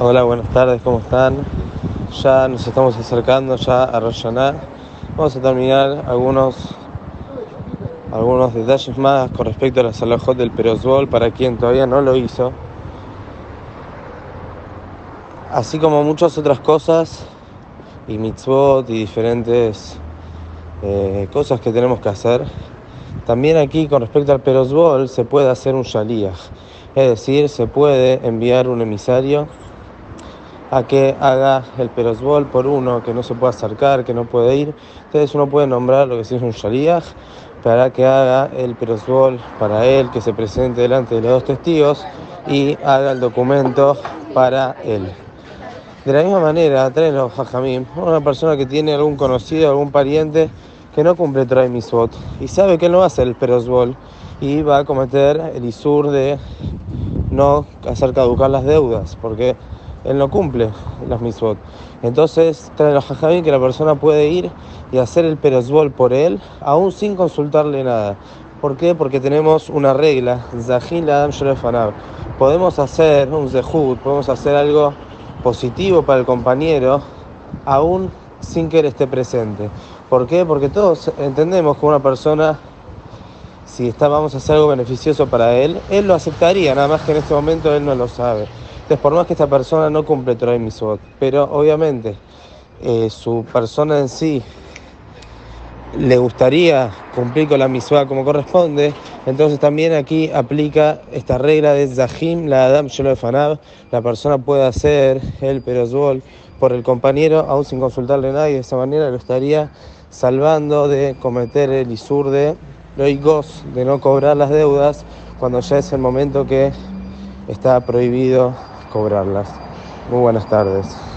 Hola, buenas tardes, ¿cómo están? Ya nos estamos acercando ya a Roshaná. Vamos a terminar algunos, algunos detalles más con respecto a la salajot del Perosbol para quien todavía no lo hizo. Así como muchas otras cosas, y mitzvot y diferentes eh, cosas que tenemos que hacer, también aquí con respecto al Perosbol se puede hacer un shaliach, es decir, se puede enviar un emisario a que haga el perosbol por uno que no se puede acercar, que no puede ir. Entonces uno puede nombrar lo que sí es un shaliach para que haga el perosbol para él, que se presente delante de los dos testigos y haga el documento para él. De la misma manera, traen los una persona que tiene algún conocido, algún pariente que no cumple Torah Misvot y sabe que no va a hacer el perosbol y va a cometer el isur de no hacer caducar las deudas, porque él no cumple las misvot. Entonces trae los jajamín que la persona puede ir y hacer el perosbol por él, aún sin consultarle nada. ¿Por qué? Porque tenemos una regla, Zahin Adam Podemos hacer un zehut, podemos hacer algo positivo para el compañero, aún sin que él esté presente. ¿Por qué? Porque todos entendemos que una persona, si está, vamos a hacer algo beneficioso para él, él lo aceptaría, nada más que en este momento él no lo sabe. Entonces, por más que esta persona no cumple Torah y Misvot, pero obviamente eh, su persona en sí le gustaría cumplir con la misvah como corresponde, entonces también aquí aplica esta regla de Zahim, la Adam Shelo Fanab, la persona puede hacer el perosbol por el compañero, aún sin consultarle a nadie, de esa manera lo estaría salvando de cometer el isur de loigos, de no cobrar las deudas, cuando ya es el momento que está prohibido cobrarlas. Muy buenas tardes.